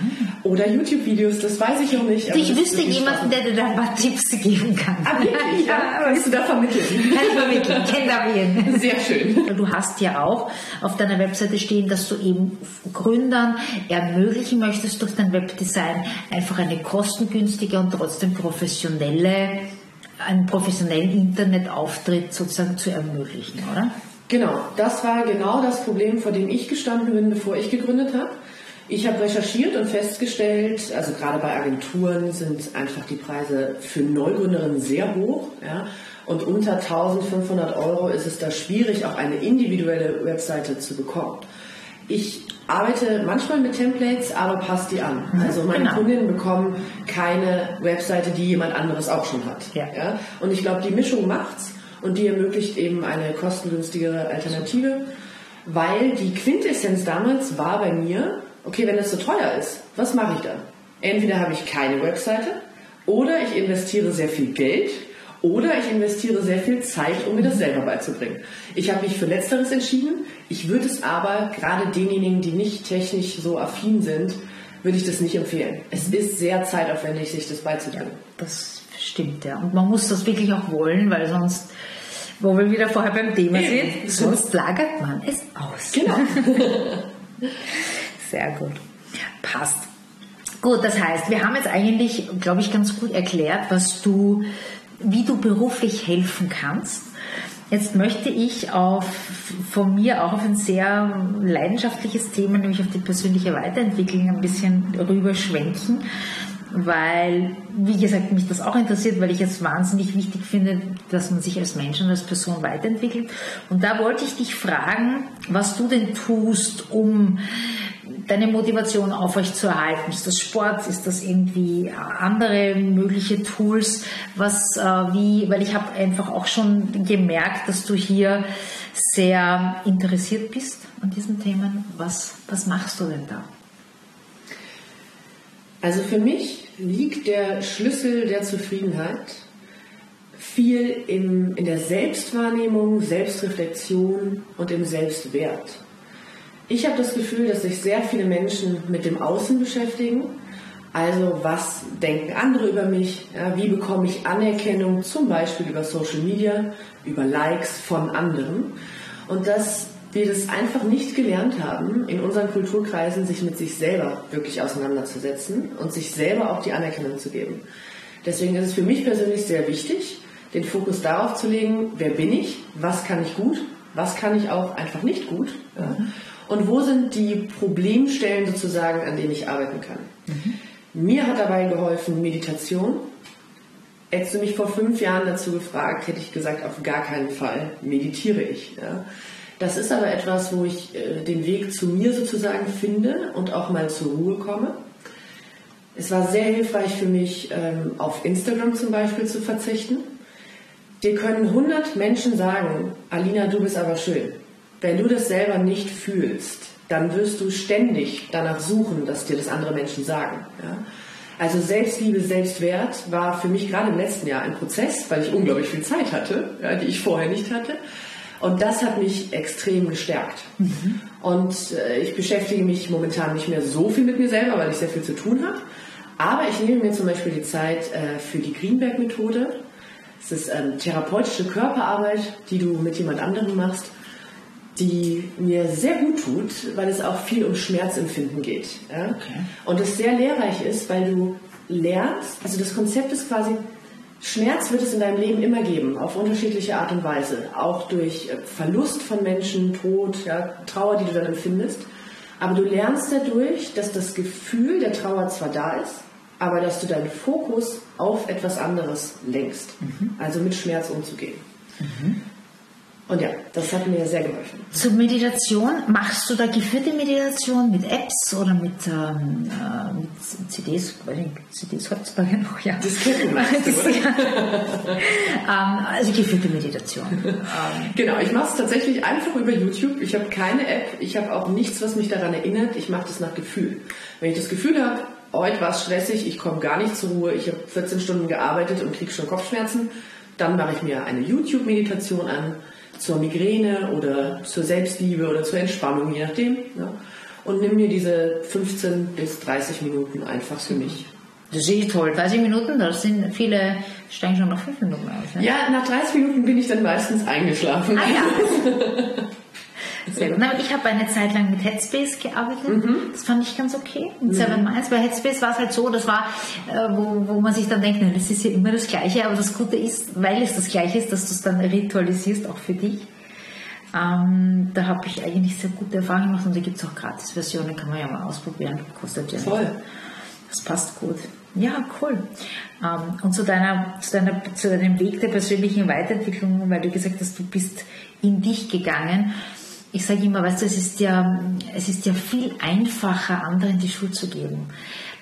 oder YouTube-Videos. Das weiß ich noch nicht. Ich wüsste jemanden, der dir da ein paar Tipps geben kann. Ah, wirklich? ja, kannst du da vermitteln? Kann ich vermitteln. Kennt da. Sehr schön. Du hast ja auch auf deiner Webseite stehen, dass du eben Gründern ermöglichen möchtest durch dein Webdesign einfach eine kostengünstige und trotzdem professionelle einen professionellen Internetauftritt sozusagen zu ermöglichen, oder? Genau, das war genau das Problem, vor dem ich gestanden bin, bevor ich gegründet habe. Ich habe recherchiert und festgestellt, also gerade bei Agenturen sind einfach die Preise für Neugründerinnen sehr hoch. Ja? Und unter 1500 Euro ist es da schwierig, auch eine individuelle Webseite zu bekommen. Ich arbeite manchmal mit Templates, aber passt die an. Mhm. Also meine genau. Kundinnen bekommen keine Webseite, die jemand anderes auch schon hat. Ja. ja? Und ich glaube, die Mischung macht's und die ermöglicht eben eine kostengünstigere Alternative, weil die Quintessenz damals war bei mir, okay, wenn das so teuer ist, was mache ich dann? Entweder habe ich keine Webseite oder ich investiere sehr viel Geld oder ich investiere sehr viel Zeit, um mir das selber beizubringen. Ich habe mich für Letzteres entschieden. Ich würde es aber gerade denjenigen, die nicht technisch so affin sind, würde ich das nicht empfehlen. Es ist sehr zeitaufwendig, sich das beizubringen. Ja, das stimmt, ja. Und man muss das wirklich auch wollen, weil sonst, wo wir wieder vorher beim Thema sind, sonst lagert man es aus. Genau. sehr gut. Passt. Gut, das heißt, wir haben jetzt eigentlich, glaube ich, ganz gut erklärt, was du wie du beruflich helfen kannst. Jetzt möchte ich auf, von mir auch auf ein sehr leidenschaftliches Thema, nämlich auf die persönliche Weiterentwicklung ein bisschen rüberschwenken, weil, wie gesagt, mich das auch interessiert, weil ich es wahnsinnig wichtig finde, dass man sich als Mensch und als Person weiterentwickelt. Und da wollte ich dich fragen, was du denn tust, um deine Motivation aufrechtzuerhalten? Ist das Sport? Ist das irgendwie andere mögliche Tools? Was, äh, wie, weil ich habe einfach auch schon gemerkt, dass du hier sehr interessiert bist an diesen Themen. Was, was machst du denn da? Also für mich liegt der Schlüssel der Zufriedenheit viel in, in der Selbstwahrnehmung, Selbstreflexion und im Selbstwert. Ich habe das Gefühl, dass sich sehr viele Menschen mit dem Außen beschäftigen. Also was denken andere über mich? Wie bekomme ich Anerkennung zum Beispiel über Social Media, über Likes von anderen? Und dass wir das einfach nicht gelernt haben, in unseren Kulturkreisen sich mit sich selber wirklich auseinanderzusetzen und sich selber auch die Anerkennung zu geben. Deswegen ist es für mich persönlich sehr wichtig, den Fokus darauf zu legen, wer bin ich, was kann ich gut, was kann ich auch einfach nicht gut. Ja und wo sind die Problemstellen sozusagen, an denen ich arbeiten kann. Mhm. Mir hat dabei geholfen Meditation. Hättest du mich vor fünf Jahren dazu gefragt, hätte ich gesagt, auf gar keinen Fall meditiere ich. Ja. Das ist aber etwas, wo ich äh, den Weg zu mir sozusagen finde und auch mal zur Ruhe komme. Es war sehr hilfreich für mich, ähm, auf Instagram zum Beispiel zu verzichten. Dir können 100 Menschen sagen, Alina, du bist aber schön. Wenn du das selber nicht fühlst, dann wirst du ständig danach suchen, dass dir das andere Menschen sagen. Ja? Also Selbstliebe, Selbstwert war für mich gerade im letzten Jahr ein Prozess, weil ich unglaublich viel Zeit hatte, ja, die ich vorher nicht hatte. Und das hat mich extrem gestärkt. Mhm. Und äh, ich beschäftige mich momentan nicht mehr so viel mit mir selber, weil ich sehr viel zu tun habe. Aber ich nehme mir zum Beispiel die Zeit äh, für die Greenberg-Methode. Es ist ähm, therapeutische Körperarbeit, die du mit jemand anderem machst die mir sehr gut tut, weil es auch viel um Schmerzempfinden geht. Ja? Okay. Und es sehr lehrreich ist, weil du lernst, also das Konzept ist quasi, Schmerz wird es in deinem Leben immer geben, auf unterschiedliche Art und Weise. Auch durch äh, Verlust von Menschen, Tod, ja, Trauer, die du dann empfindest. Aber du lernst dadurch, dass das Gefühl der Trauer zwar da ist, aber dass du deinen Fokus auf etwas anderes lenkst. Mhm. Also mit Schmerz umzugehen. Mhm. Und ja, das hat mir sehr geholfen. Zur Meditation, machst du da geführte Meditation mit Apps oder mit, ähm, äh, mit CDs? CDs heutzutage noch, ja. Das kennt man. ähm, also geführte Meditation. genau, ich mache es tatsächlich einfach über YouTube. Ich habe keine App, ich habe auch nichts, was mich daran erinnert. Ich mache das nach Gefühl. Wenn ich das Gefühl habe, heute war es stressig, ich komme gar nicht zur Ruhe, ich habe 14 Stunden gearbeitet und kriege schon Kopfschmerzen, Dann mache ich mir eine YouTube-Meditation an zur Migräne oder zur Selbstliebe oder zur Entspannung, je nachdem. Ja. Und nimm mir diese 15 bis 30 Minuten einfach für mich. Das ist toll. 30 Minuten, das sind viele, steigen schon nach 5 Minuten aus. Ne? Ja, nach 30 Minuten bin ich dann meistens eingeschlafen. Ah, ja. Sehr gut. Na, ich habe eine Zeit lang mit Headspace gearbeitet. Mhm. Das fand ich ganz okay. Mit mhm. Minds. Bei Headspace war es halt so, das war, äh, wo, wo man sich dann denkt, na, das ist ja immer das Gleiche, aber das Gute ist, weil es das Gleiche ist, dass du es dann ritualisierst, auch für dich. Ähm, da habe ich eigentlich sehr gute Erfahrungen gemacht und da gibt es auch Gratis-Versionen, kann man ja mal ausprobieren. Kostet ja Voll. Das passt gut. Ja, cool. Ähm, und zu, deiner, zu, deiner, zu deinem Weg der persönlichen Weiterentwicklung, weil du gesagt hast, du bist in dich gegangen ich sage immer, weißt du, es ist ja, es ist ja viel einfacher, anderen die Schuld zu geben.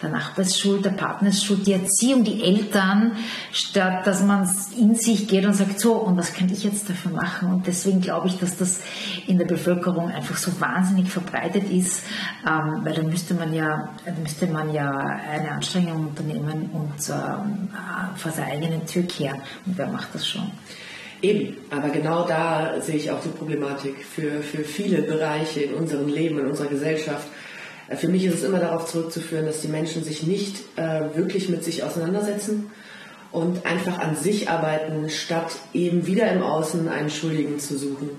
Der Nachbar ist schuld, der Partner ist schuld, die Erziehung, die Eltern, statt dass man in sich geht und sagt, so, und was kann ich jetzt dafür machen? Und deswegen glaube ich, dass das in der Bevölkerung einfach so wahnsinnig verbreitet ist, ähm, weil da müsste man ja, müsste man ja eine Anstrengung unternehmen und ähm, vor seiner eigenen Tür kehren. Und wer macht das schon? Eben, aber genau da sehe ich auch die Problematik für, für viele Bereiche in unserem Leben, in unserer Gesellschaft. Äh, für mich ist es immer darauf zurückzuführen, dass die Menschen sich nicht äh, wirklich mit sich auseinandersetzen und einfach an sich arbeiten, statt eben wieder im Außen einen Schuldigen zu suchen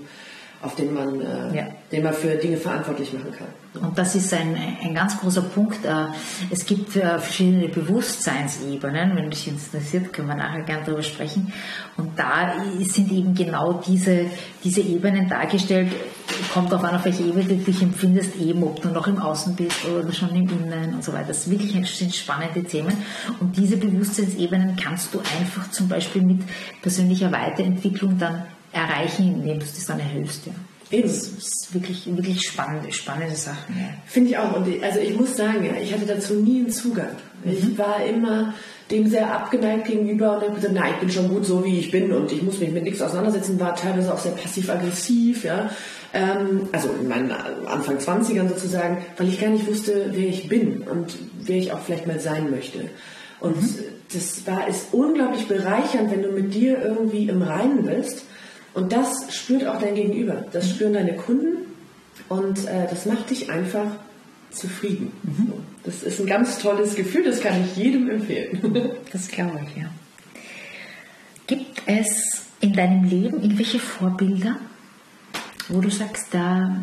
auf den man, äh, ja. den man für Dinge verantwortlich machen kann. Und das ist ein, ein ganz großer Punkt. Äh, es gibt äh, verschiedene Bewusstseinsebenen. Wenn dich interessiert, können wir nachher gerne darüber sprechen. Und da sind eben genau diese, diese Ebenen dargestellt. Kommt auf an, auf welche Ebene du dich empfindest, eben ob du noch im Außen bist oder schon im Innen und so weiter. Das sind wirklich sind spannende Themen. Und diese Bewusstseinsebenen kannst du einfach zum Beispiel mit persönlicher Weiterentwicklung dann erreichen, indem du das dann erhöhst. Ja. Eben. Das ist wirklich, wirklich spannende, spannende Sachen. Ja. Finde ich auch. Und also ich muss sagen, ich hatte dazu nie einen Zugang. Mhm. Ich war immer dem sehr abgeneigt gegenüber und habe gesagt, nein, ich bin schon gut so, wie ich bin und ich muss mich mit nichts auseinandersetzen, war teilweise auch sehr passiv-aggressiv, ja. Ähm, also in meinen Anfang 20ern sozusagen, weil ich gar nicht wusste, wer ich bin und wer ich auch vielleicht mal sein möchte. Und mhm. das war, ist unglaublich bereichernd, wenn du mit dir irgendwie im Reinen bist und das spürt auch dein Gegenüber, das spüren deine Kunden und äh, das macht dich einfach zufrieden. Mhm. Das ist ein ganz tolles Gefühl, das kann ich jedem empfehlen. Das glaube ich, ja. Gibt es in deinem Leben irgendwelche Vorbilder, wo du sagst, da,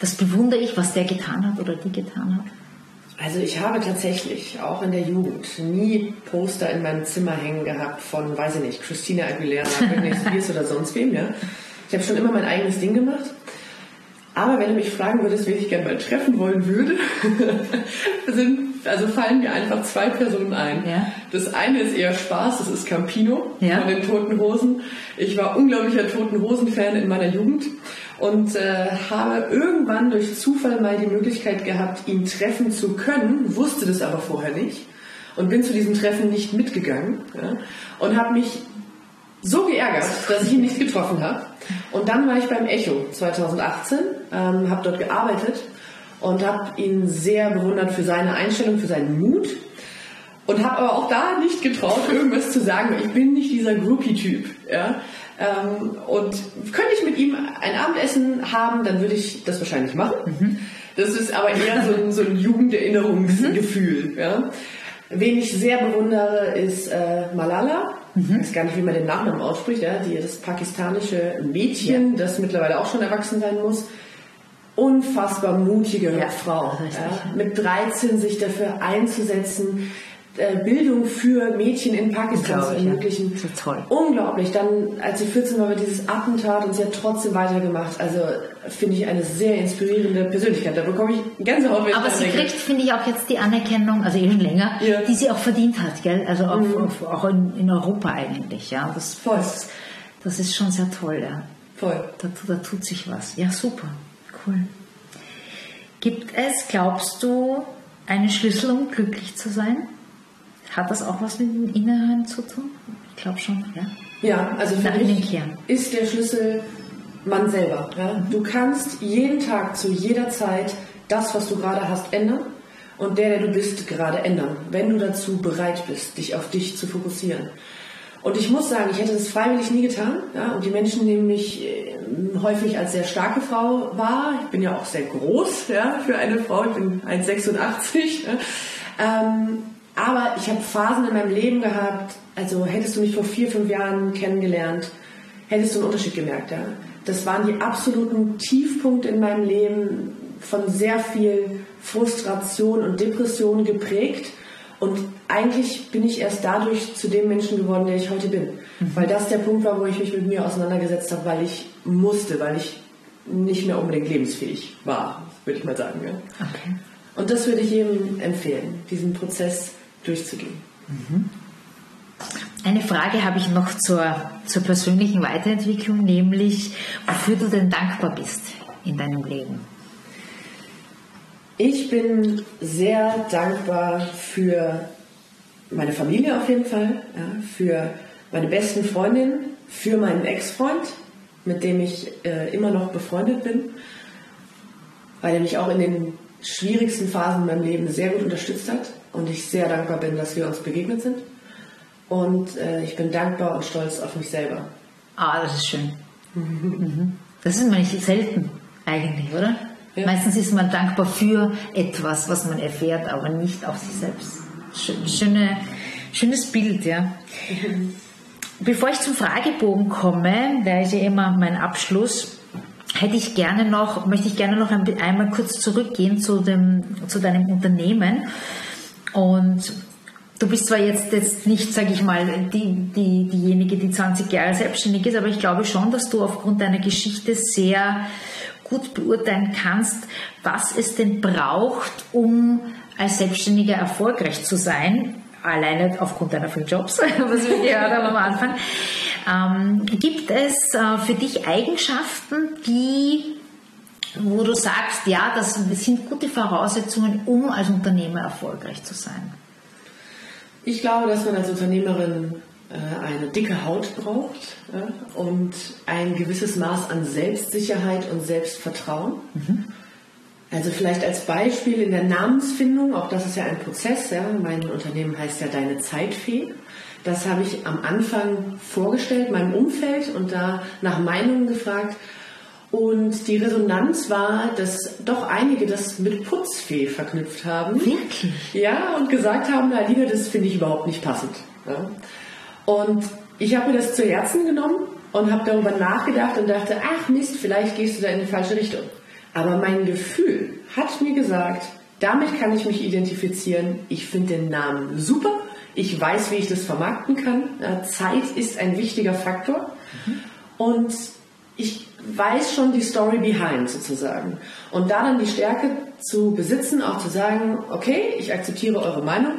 das bewundere ich, was der getan hat oder die getan hat? Also ich habe tatsächlich auch in der Jugend nie Poster in meinem Zimmer hängen gehabt von, weiß ich nicht, Christina Aguilera, Britney Spears oder sonst wem. Ja. Ich habe schon immer mein eigenes Ding gemacht. Aber wenn du mich fragen würdest, wen ich gerne mal treffen wollen würde, sind, also fallen mir einfach zwei Personen ein. Ja. Das eine ist eher Spaß, das ist Campino ja. von den Toten Hosen. Ich war unglaublicher Toten Hosen-Fan in meiner Jugend und äh, habe irgendwann durch Zufall mal die Möglichkeit gehabt, ihn treffen zu können, wusste das aber vorher nicht und bin zu diesem Treffen nicht mitgegangen ja, und habe mich so geärgert, dass ich ihn nicht getroffen habe. Und dann war ich beim Echo 2018, ähm, habe dort gearbeitet und habe ihn sehr bewundert für seine Einstellung, für seinen Mut und habe aber auch da nicht getraut, irgendwas zu sagen. Ich bin nicht dieser Groupie-Typ. Ja? Ähm, und könnte ich mit ihm ein Abendessen haben, dann würde ich das wahrscheinlich machen. Mhm. Das ist aber eher so ein, so ein Jugenderinnerungsgefühl. Mhm. Ja. Wen ich sehr bewundere, ist äh, Malala. Mhm. Ich weiß gar nicht, wie man den Nachnamen ausspricht. Ja? Die, das pakistanische Mädchen, ja. das mittlerweile auch schon erwachsen sein muss. Unfassbar mutige ja, Frau. Ja? Mit 13 sich dafür einzusetzen, Bildung für Mädchen in Pakistan zu ermöglichen. Ja. toll. Unglaublich. Dann, als sie 14 war, war dieses Attentat und sie hat trotzdem weitergemacht. Also finde ich eine sehr inspirierende Persönlichkeit. Da bekomme ich Gänsehaut. Aber sie kriegt, finde ich, auch jetzt die Anerkennung, also eh schon länger, ja. die sie auch verdient hat, gell? Also auch, mhm. auch in, in, Europa eigentlich, ja. Das, Voll. Das, das ist schon sehr toll, ja. Voll. Da, da tut sich was. Ja, super. Cool. Gibt es, glaubst du, einen Schlüssel, um glücklich zu sein? Hat das auch was mit dem Inneren zu tun? Ich glaube schon, ja. Ja, also für mich ist der Schlüssel man selber. Ja? Du kannst jeden Tag zu jeder Zeit das, was du gerade hast, ändern und der, der du bist, gerade ändern, wenn du dazu bereit bist, dich auf dich zu fokussieren. Und ich muss sagen, ich hätte das freiwillig nie getan. Ja? Und die Menschen nehmen mich äh, häufig als sehr starke Frau wahr. Ich bin ja auch sehr groß ja, für eine Frau. Ich bin 1,86. Ja? Ähm, aber ich habe Phasen in meinem Leben gehabt, also hättest du mich vor vier, fünf Jahren kennengelernt, hättest du einen Unterschied gemerkt. Ja? Das waren die absoluten Tiefpunkte in meinem Leben, von sehr viel Frustration und Depression geprägt. Und eigentlich bin ich erst dadurch zu dem Menschen geworden, der ich heute bin. Mhm. Weil das der Punkt war, wo ich mich mit mir auseinandergesetzt habe, weil ich musste, weil ich nicht mehr unbedingt lebensfähig war, würde ich mal sagen. Ja? Okay. Und das würde ich jedem empfehlen, diesen Prozess durchzugehen. Mhm. Eine Frage habe ich noch zur, zur persönlichen Weiterentwicklung, nämlich wofür du denn dankbar bist in deinem Leben. Ich bin sehr dankbar für meine Familie auf jeden Fall, ja, für meine besten Freundinnen, für meinen Ex-Freund, mit dem ich äh, immer noch befreundet bin, weil er mich auch in den schwierigsten Phasen in meinem Leben sehr gut unterstützt hat und ich sehr dankbar bin, dass wir uns begegnet sind. Und äh, ich bin dankbar und stolz auf mich selber. Ah, das ist schön. Mhm. Das ist man nicht selten eigentlich, oder? Ja. Meistens ist man dankbar für etwas, was man erfährt, aber nicht auf sich selbst. Schöne, schönes Bild, ja. Mhm. Bevor ich zum Fragebogen komme, der ist ja immer mein Abschluss, hätte ich gerne noch, möchte ich gerne noch einmal kurz zurückgehen zu, dem, zu deinem Unternehmen. Und du bist zwar jetzt, jetzt nicht, sage ich mal, die, die, diejenige, die 20 Jahre selbstständig ist, aber ich glaube schon, dass du aufgrund deiner Geschichte sehr gut beurteilen kannst, was es denn braucht, um als Selbstständiger erfolgreich zu sein. Alleine aufgrund deiner vielen Jobs, was wir gehört haben am Anfang. Ähm, gibt es äh, für dich Eigenschaften, die wo du sagst, ja, das sind gute Voraussetzungen, um als Unternehmer erfolgreich zu sein? Ich glaube, dass man als Unternehmerin äh, eine dicke Haut braucht und ein gewisses Maß an Selbstsicherheit und Selbstvertrauen. Mhm. Also vielleicht als Beispiel in der Namensfindung, auch das ist ja ein Prozess. Ja. Mein Unternehmen heißt ja Deine Zeitfee. Das habe ich am Anfang vorgestellt, meinem Umfeld und da nach Meinungen gefragt. Und die Resonanz war, dass doch einige das mit Putzfee verknüpft haben. Wirklich? Ja, und gesagt haben, na Liebe, das finde ich überhaupt nicht passend. Ja. Und ich habe mir das zu Herzen genommen und habe darüber nachgedacht und dachte, ach Mist, vielleicht gehst du da in die falsche Richtung. Aber mein Gefühl hat mir gesagt, damit kann ich mich identifizieren. Ich finde den Namen super. Ich weiß, wie ich das vermarkten kann. Zeit ist ein wichtiger Faktor. Mhm. Und ich weiß schon die Story behind sozusagen. Und da dann die Stärke zu besitzen, auch zu sagen, okay, ich akzeptiere eure Meinung.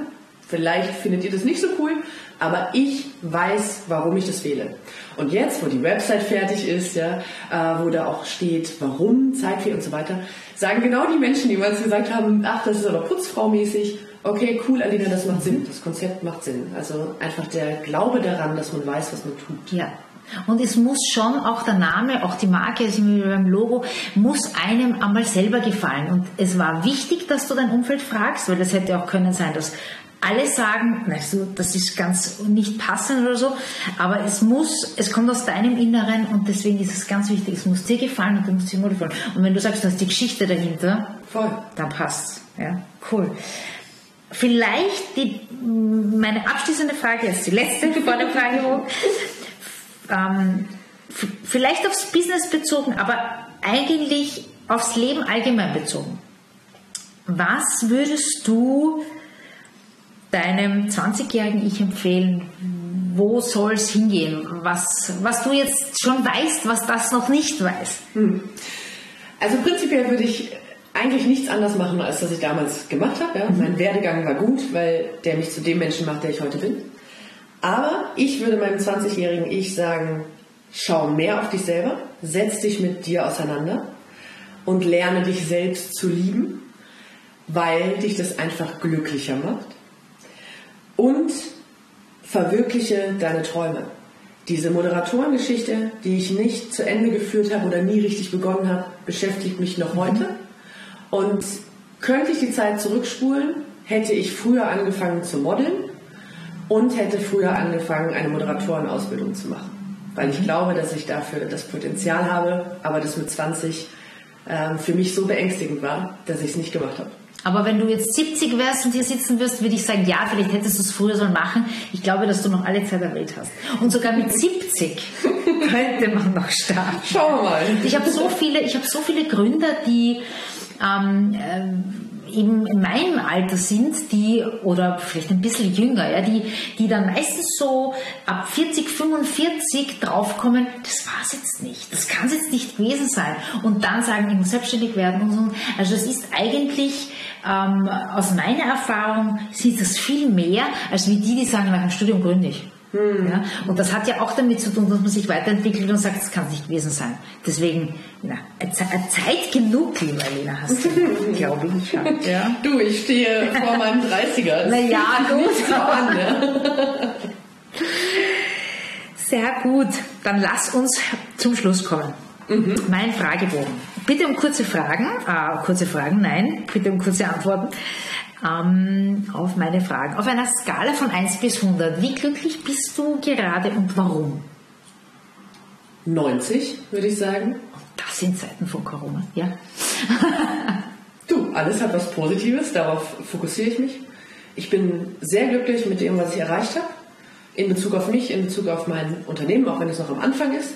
Vielleicht findet ihr das nicht so cool, aber ich weiß, warum ich das wähle. Und jetzt, wo die Website fertig ist, ja, äh, wo da auch steht, warum, Zeitfee und so weiter, sagen genau die Menschen, die uns gesagt haben, ach, das ist aber putzfrau-mäßig, okay, cool, Alina, das macht Sinn, das Konzept macht Sinn. Also einfach der Glaube daran, dass man weiß, was man tut. Ja, und es muss schon auch der Name, auch die Marke, also beim Logo, muss einem einmal selber gefallen. Und es war wichtig, dass du dein Umfeld fragst, weil das hätte auch können sein, dass alle sagen, also das ist ganz nicht passend oder so, aber es muss, es kommt aus deinem Inneren und deswegen ist es ganz wichtig, es muss dir gefallen und du musst dir nur gefallen. Und wenn du sagst, du hast die Geschichte dahinter, Voll. dann passt Ja, cool. Vielleicht die, meine abschließende Frage ist die letzte vor der Frage, ähm, vielleicht aufs Business bezogen, aber eigentlich aufs Leben allgemein bezogen. Was würdest du deinem 20-jährigen Ich empfehlen? Wo soll es hingehen? Was, was du jetzt schon weißt, was das noch nicht weiß? Hm. Also prinzipiell würde ich eigentlich nichts anders machen, als das ich damals gemacht habe. Ja. Mhm. Mein Werdegang war gut, weil der mich zu dem Menschen macht, der ich heute bin. Aber ich würde meinem 20-jährigen Ich sagen, schau mehr auf dich selber, setz dich mit dir auseinander und lerne dich selbst zu lieben, weil dich das einfach glücklicher macht und verwirkliche deine Träume. Diese Moderatorengeschichte, die ich nicht zu Ende geführt habe oder nie richtig begonnen habe, beschäftigt mich noch heute. Und könnte ich die Zeit zurückspulen, hätte ich früher angefangen zu modeln und hätte früher angefangen, eine Moderatorenausbildung zu machen. Weil ich glaube, dass ich dafür das Potenzial habe, aber das mit 20 ähm, für mich so beängstigend war, dass ich es nicht gemacht habe. Aber wenn du jetzt 70 wärst und hier sitzen wirst, würde ich sagen, ja, vielleicht hättest du es früher sollen machen. Ich glaube, dass du noch alle Zeit der Welt hast. Und sogar mit 70 könnte man noch starten. Schauen wir mal. Ich habe so viele, ich habe so viele Gründer, die ähm, ähm, eben in meinem Alter sind, die, oder vielleicht ein bisschen jünger, ja, die, die dann meistens so ab 40, 45 draufkommen, das war es jetzt nicht, das kann es jetzt nicht gewesen sein. Und dann sagen, ich muss selbstständig werden und so. Also das ist eigentlich, ähm, aus meiner Erfahrung, sieht das viel mehr, als wie die, die sagen, nach dem Studium gründe ich. Hm. Ja, und das hat ja auch damit zu tun, dass man sich weiterentwickelt und sagt, das kann es nicht gewesen sein. Deswegen, ja, Zeit genug, liebe Elena, hast du, glaube ich. Ja. Du, ich stehe vor meinem 30er. Naja, gut. An, ne? Sehr gut. Dann lass uns zum Schluss kommen. Mhm. Mein Fragebogen. Bitte um kurze Fragen. Äh, kurze Fragen, nein. Bitte um kurze Antworten ähm, auf meine Fragen. Auf einer Skala von 1 bis 100, wie glücklich bist du gerade und warum? 90, würde ich sagen. Das sind Zeiten von Corona, ja. du, alles hat was Positives, darauf fokussiere ich mich. Ich bin sehr glücklich mit dem, was ich erreicht habe. In Bezug auf mich, in Bezug auf mein Unternehmen, auch wenn es noch am Anfang ist.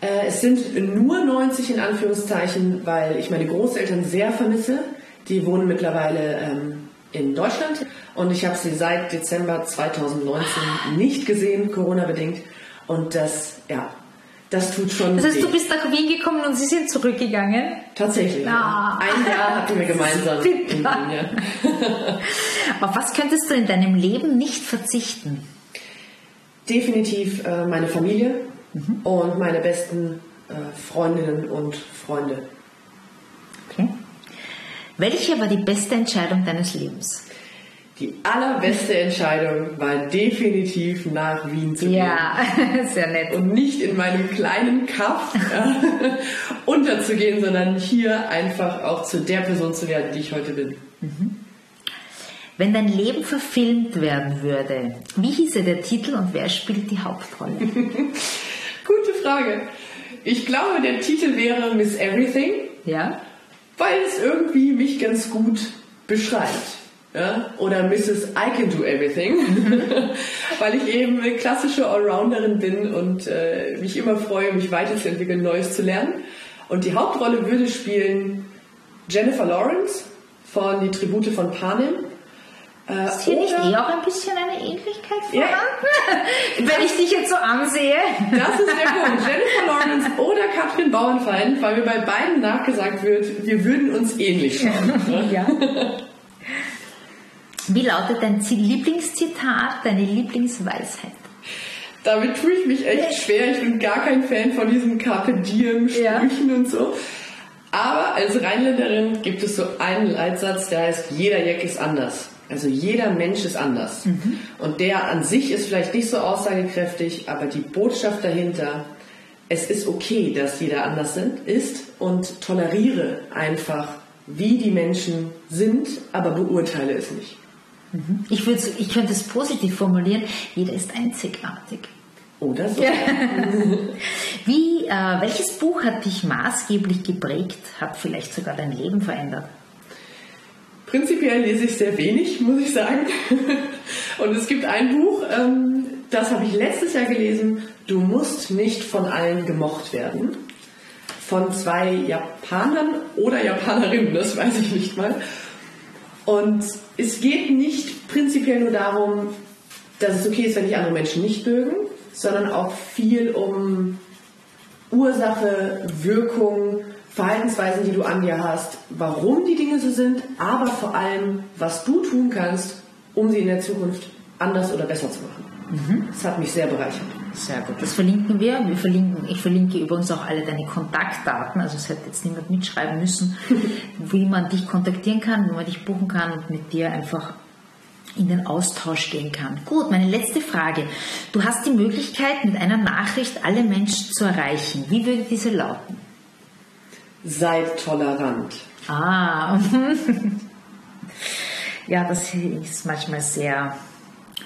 Äh, es sind nur 90 in Anführungszeichen, weil ich meine Großeltern sehr vermisse die wohnen mittlerweile ähm, in Deutschland und ich habe sie seit Dezember 2019 nicht gesehen, Corona-bedingt. Und das, ja, das tut schon. Das heißt, weh. du bist nach Wien gekommen und sie sind zurückgegangen? Tatsächlich. Ah. Ein Jahr hatten wir gemeinsam in Wien. Ja. Auf was könntest du in deinem Leben nicht verzichten? Definitiv äh, meine Familie mhm. und meine besten äh, Freundinnen und Freunde. Welche war die beste Entscheidung deines Lebens? Die allerbeste Entscheidung war definitiv nach Wien zu gehen. Ja, sehr nett. Und nicht in meinem kleinen Kaff unterzugehen, sondern hier einfach auch zu der Person zu werden, die ich heute bin. Mhm. Wenn dein Leben verfilmt werden würde, wie hieße der Titel und wer spielt die Hauptrolle? Gute Frage. Ich glaube, der Titel wäre Miss Everything. Ja weil es irgendwie mich ganz gut beschreibt. Ja? Oder Mrs. I Can Do Everything, weil ich eben eine klassische Allrounderin bin und äh, mich immer freue, mich weiterzuentwickeln, Neues zu lernen. Und die Hauptrolle würde spielen Jennifer Lawrence von Die Tribute von Panem. Äh, ist hier nicht eh auch ein bisschen eine Ähnlichkeit vorhanden? Ja. Wenn ich dich jetzt so ansehe. Das ist der Punkt. Jennifer Lawrence oder Katrin Bauernfeind, weil mir bei beiden nachgesagt wird, wir würden uns ähnlich schauen. ja. Wie lautet dein Lieblingszitat, deine Lieblingsweisheit? Damit tue ich mich echt schwer. Ich bin gar kein Fan von diesen Carpe Diem Sprüchen ja. und so. Aber als Rheinländerin gibt es so einen Leitsatz, der heißt, jeder Jack ist anders. Also jeder Mensch ist anders. Mhm. Und der an sich ist vielleicht nicht so aussagekräftig, aber die Botschaft dahinter, es ist okay, dass jeder anders sind, ist und toleriere einfach, wie die Menschen sind, aber beurteile es nicht. Mhm. Ich, ich könnte es positiv formulieren, jeder ist einzigartig. Oder so. Wie, äh, welches Buch hat dich maßgeblich geprägt, hat vielleicht sogar dein Leben verändert? Prinzipiell lese ich sehr wenig, muss ich sagen. Und es gibt ein Buch, ähm, das habe ich letztes Jahr gelesen, Du musst nicht von allen gemocht werden. Von zwei Japanern oder Japanerinnen, das weiß ich nicht mal. Und es geht nicht prinzipiell nur darum, dass es okay ist, wenn dich andere Menschen nicht mögen, sondern auch viel um Ursache, Wirkung, Verhaltensweisen, die du an dir hast, warum die Dinge so sind, aber vor allem, was du tun kannst, um sie in der Zukunft anders oder besser zu machen. Mhm. Das hat mich sehr bereichert. Sehr gut. Das verlinken wir. wir verlinken, ich verlinke übrigens auch alle deine Kontaktdaten. Also es hätte jetzt niemand mitschreiben müssen, wie man dich kontaktieren kann, wie man dich buchen kann und mit dir einfach in den Austausch gehen kann. Gut, meine letzte Frage. Du hast die Möglichkeit, mit einer Nachricht alle Menschen zu erreichen. Wie würde diese lauten? Seid tolerant. Ah, ja, das ist manchmal sehr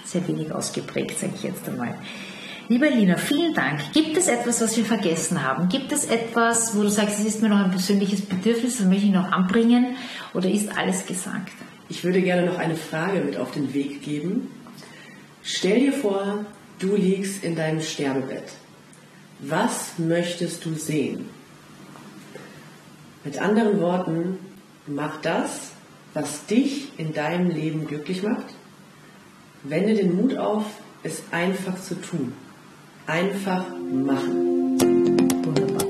sehr wenig ausgeprägt, sage ich jetzt einmal. Liebe Lina, vielen Dank. Gibt es etwas, was wir vergessen haben? Gibt es etwas, wo du sagst, es ist mir noch ein persönliches Bedürfnis, das möchte ich noch anbringen? Oder ist alles gesagt? Ich würde gerne noch eine Frage mit auf den Weg geben. Stell dir vor, du liegst in deinem Sterbebett. Was möchtest du sehen? Mit anderen Worten, mach das, was dich in deinem Leben glücklich macht. Wende den Mut auf, es einfach zu tun. Einfach machen. Wunderbar.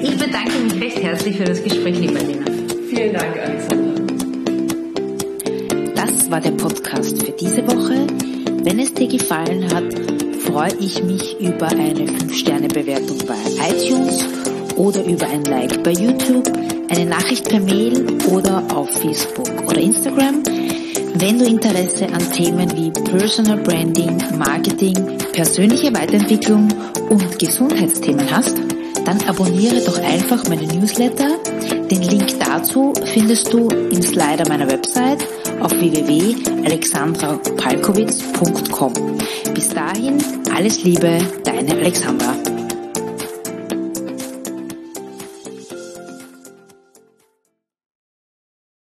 Ich bedanke mich recht herzlich für das Gespräch, liebe Lena. Vielen Dank, Alexander. Das war der Podcast für diese Woche. Wenn es dir gefallen hat, freue ich mich über eine 5-Sterne-Bewertung bei iTunes oder über ein Like bei YouTube, eine Nachricht per Mail oder auf Facebook oder Instagram. Wenn du Interesse an Themen wie Personal Branding, Marketing, persönliche Weiterentwicklung und Gesundheitsthemen hast, dann abonniere doch einfach meine Newsletter. Den Link dazu findest du im Slider meiner Website auf www.alexandrapalkowitz.com. Bis dahin, alles Liebe, deine Alexandra.